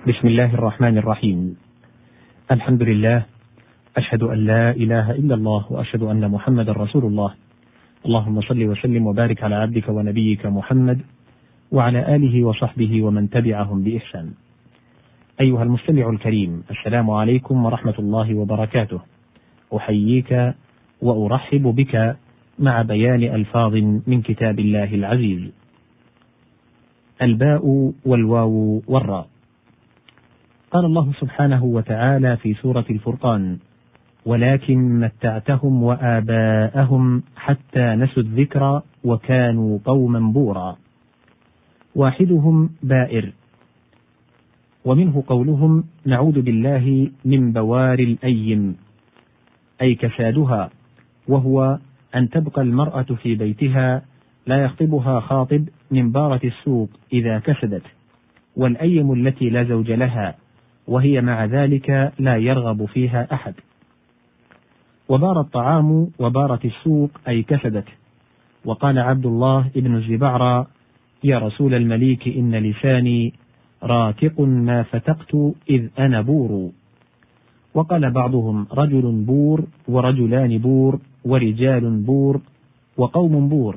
بسم الله الرحمن الرحيم. الحمد لله أشهد أن لا إله إلا الله وأشهد أن محمدا رسول الله. اللهم صل وسلم وبارك على عبدك ونبيك محمد وعلى آله وصحبه ومن تبعهم بإحسان. أيها المستمع الكريم السلام عليكم ورحمة الله وبركاته. أحييك وأرحب بك مع بيان ألفاظ من كتاب الله العزيز. الباء والواو والراء. قال الله سبحانه وتعالى في سورة الفرقان ولكن متعتهم وآباءهم حتى نسوا الذكر وكانوا قوما بورا. واحدهم بائر ومنه قولهم نعوذ بالله من بوار الأيم أي كسادها وهو أن تبقى المرأة في بيتها لا يخطبها خاطب من بارت السوق إذا كسدت والأيم التي لا زوج لها وهي مع ذلك لا يرغب فيها أحد. وبار الطعام وبارت السوق أي كسدت. وقال عبد الله بن الزبعرى يا رسول المليك إن لساني راتق ما فتقت إذ أنا بور. وقال بعضهم رجل بور ورجلان بور ورجال بور وقوم بور.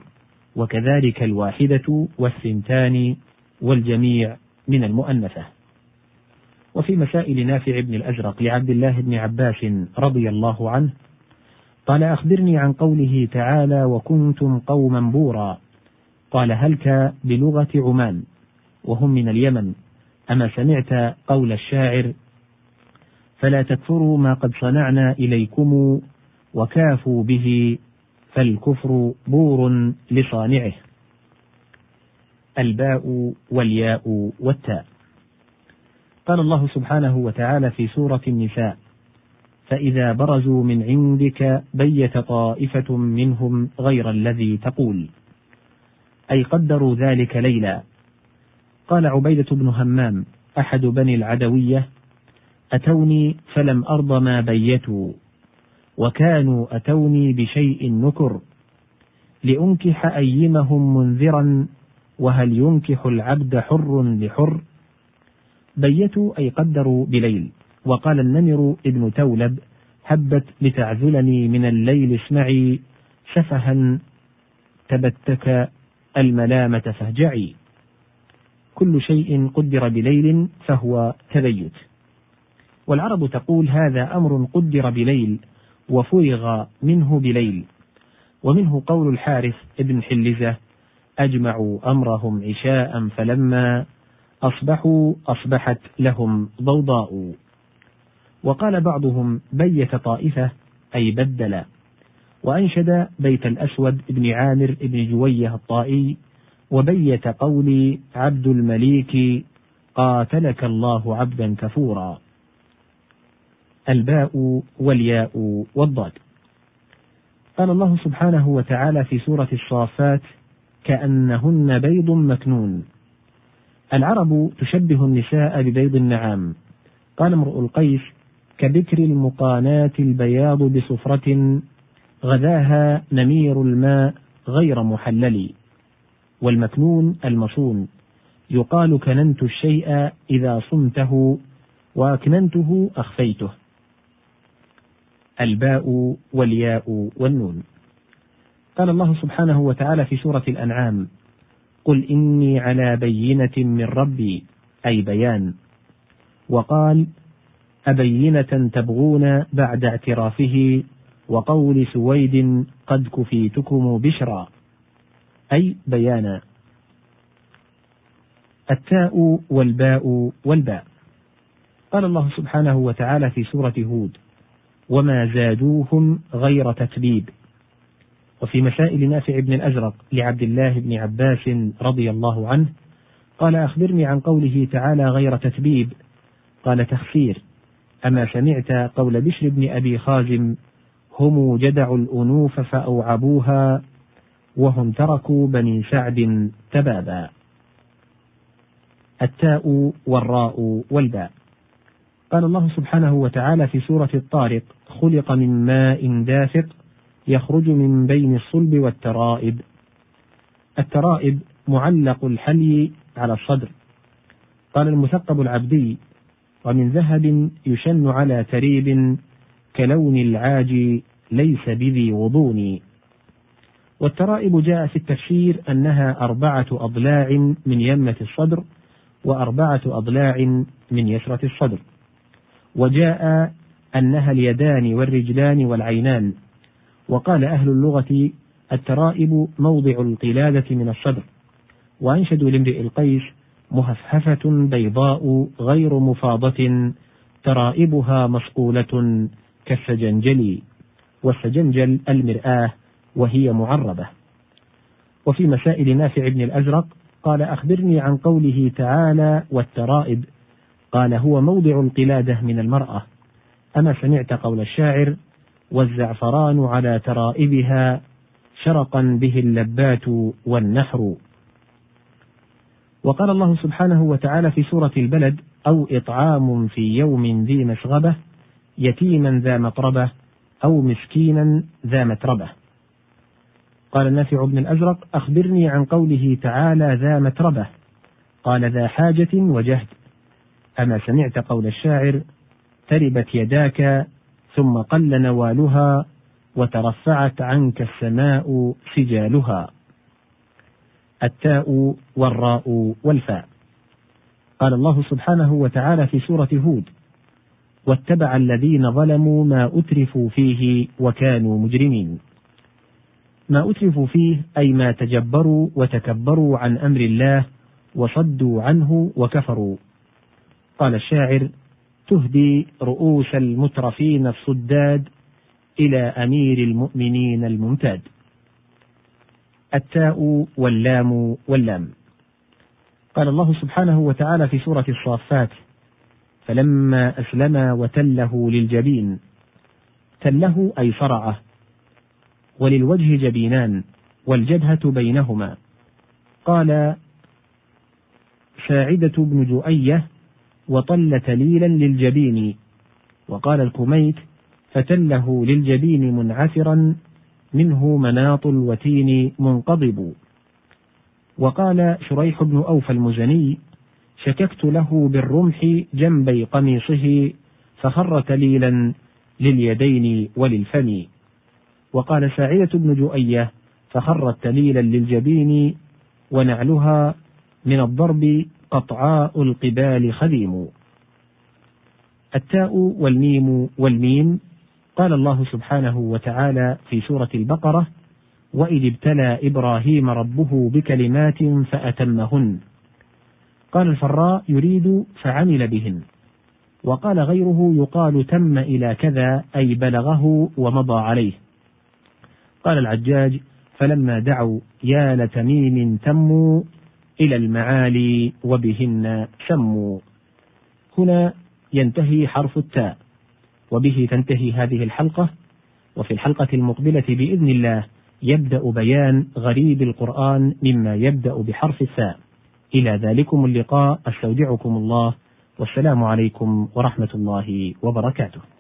وكذلك الواحدة والثنتان والجميع من المؤنثة. وفي مسائل نافع بن الأزرق لعبد الله بن عباس رضي الله عنه قال أخبرني عن قوله تعالى وكنتم قوما بورا قال هلك بلغة عمان وهم من اليمن أما سمعت قول الشاعر فلا تكفروا ما قد صنعنا إليكم وكافوا به فالكفر بور لصانعه. الباء والياء والتاء. قال الله سبحانه وتعالى في سورة النساء فإذا برزوا من عندك بيت طائفة منهم غير الذي تقول. أي قدروا ذلك ليلا. قال عبيدة بن همام أحد بني العدوية أتوني فلم أرض ما بيتوا وكانوا أتوني بشيء نكر لأنكح أيمهم منذرا وهل ينكح العبد حر لحر؟ بيتوا أي قدروا بليل. وقال النمر ابن تولب هبت لتعزلني من الليل اسمعي سفها تبتك الملامة فاهجعي. كل شيء قدر بليل فهو تبيت. والعرب تقول هذا أمر قدر بليل وفرغ منه بليل. ومنه قول الحارث ابن حلزة أجمعوا أمرهم عشاء فلما أصبحوا أصبحت لهم ضوضاء. وقال بعضهم بيت طائفة أي بدل وأنشد بيت الأسود بن عامر بن جوية الطائي وبيت قولي عبد المليك قاتلك الله عبدا كفورا. الباء والياء والضاد. قال الله سبحانه وتعالى في سورة الصافات كأنهن بيض مكنون. العرب تشبه النساء ببيض النعام. قال امرؤ القيس كبكر المقانات البياض بصفرة غذاها نمير الماء غير محلل. والمكنون المصون يقال كننت الشيء إذا صمته وأكننته أخفيته. الباء والياء والنون. قال الله سبحانه وتعالى في سورة الأنعام قل إني على بينة من ربي أي بيان. وقال أبينة تبغون بعد اعترافه وقول سويد قد كفيتكم بشرا. أي بيانا. التاء والباء والباء. قال الله سبحانه وتعالى في سورة هود وما زادوهم غير تتبيب. وفي مسائل نافع بن الأزرق لعبد الله بن عباس رضي الله عنه قال أخبرني عن قوله تعالى غير تتبيب. قال تخفير. أما سمعت قول بشر بن أبي خازم هم جدع الأنوف فأوعبوها وهم تركوا بني سعد تبابا. التاء والراء والباء. قال الله سبحانه وتعالى في سورة الطارق خلق من ماء دافق يخرج من بين الصلب والترائب. الترائب معلق الحلي على الصدر. قال المثقب العبدي ومن ذهب يشن على تريب كلون العاج ليس بذي وضون. والترائب جاء في التفسير أنها أربعة أضلاع من يمة الصدر وأربعة أضلاع من يسرة الصدر. وجاء أنها اليدان والرجلان والعينان. وقال أهل اللغة الترائب موضع القلادة من الصدر وأنشدوا لامرئ القيس مهفهفة بيضاء غير مفاضة ترائبها مصقولة كالسجنجل والسجنجل المرآة وهي معربة. وفي مسائل نافع بن الأزرق قال أخبرني عن قوله تعالى والترائب قال هو موضع القلادة من المرأة أما سمعت قول الشاعر والزعفران على ترائبها شرقا به اللبات والنحر. وقال الله سبحانه وتعالى في سورة البلد أو إطعام في يوم ذي مسغبة يتيما ذا مقربة أو مسكينا ذا متربة. قال النافع بن الأزرق أخبرني عن قوله تعالى ذا متربة. قال ذا حاجة وجهد. أما سمعت قول الشاعر تربت يداك ثم قل نوالها وترفعت عنك السماء سجالها. التاء والراء والفاء. قال الله سبحانه وتعالى في سورة هود واتبع الذين ظلموا ما أترفوا فيه وكانوا مجرمين. ما أترفوا فيه أي ما تجبروا وتكبروا عن أمر الله وصدوا عنه وكفروا. قال الشاعر تهدي رؤوس المترفين الصداد إلى أمير المؤمنين الممتاد التاء واللام واللام. قال الله سبحانه وتعالى في سورة الصافات فلما أسلما وتله للجبين تله أي صرعه وللوجه جبينان والجبهة بينهما. قال ساعدة بن جؤية وطل تليلا للجبين. وقال الكميت فتله للجبين منعثرا منه مناط الوتين منقضب. وقال شريح بن أوفى المزني شككت له بالرمح جنبي قميصه فخر تليلا لليدين وللفم. وقال ساعدة بن جؤية فخرت تليلا للجبين ونعلها من الضرب قطعاء القبال خذيم التاء والميم والميم قال الله سبحانه وتعالى في سورة البقرة وإذ ابتلى إبراهيم ربه بكلمات فأتمهن. قال الفراء يريد فعمل بهن. وقال غيره يقال تم إلى كذا أي بلغه ومضى عليه. قال العجاج فلما دعوا يا لتميم تموا إلى المعالي وبهن سموا هنا ينتهي حرف التاء. وبه تنتهي هذه الحلقة. وفي الحلقة المقبلة بإذن الله يبدأ بيان غريب القرآن مما يبدأ بحرف الثاء إلى ذلكم اللقاء أستودعكم الله. والسلام عليكم ورحمة الله وبركاته.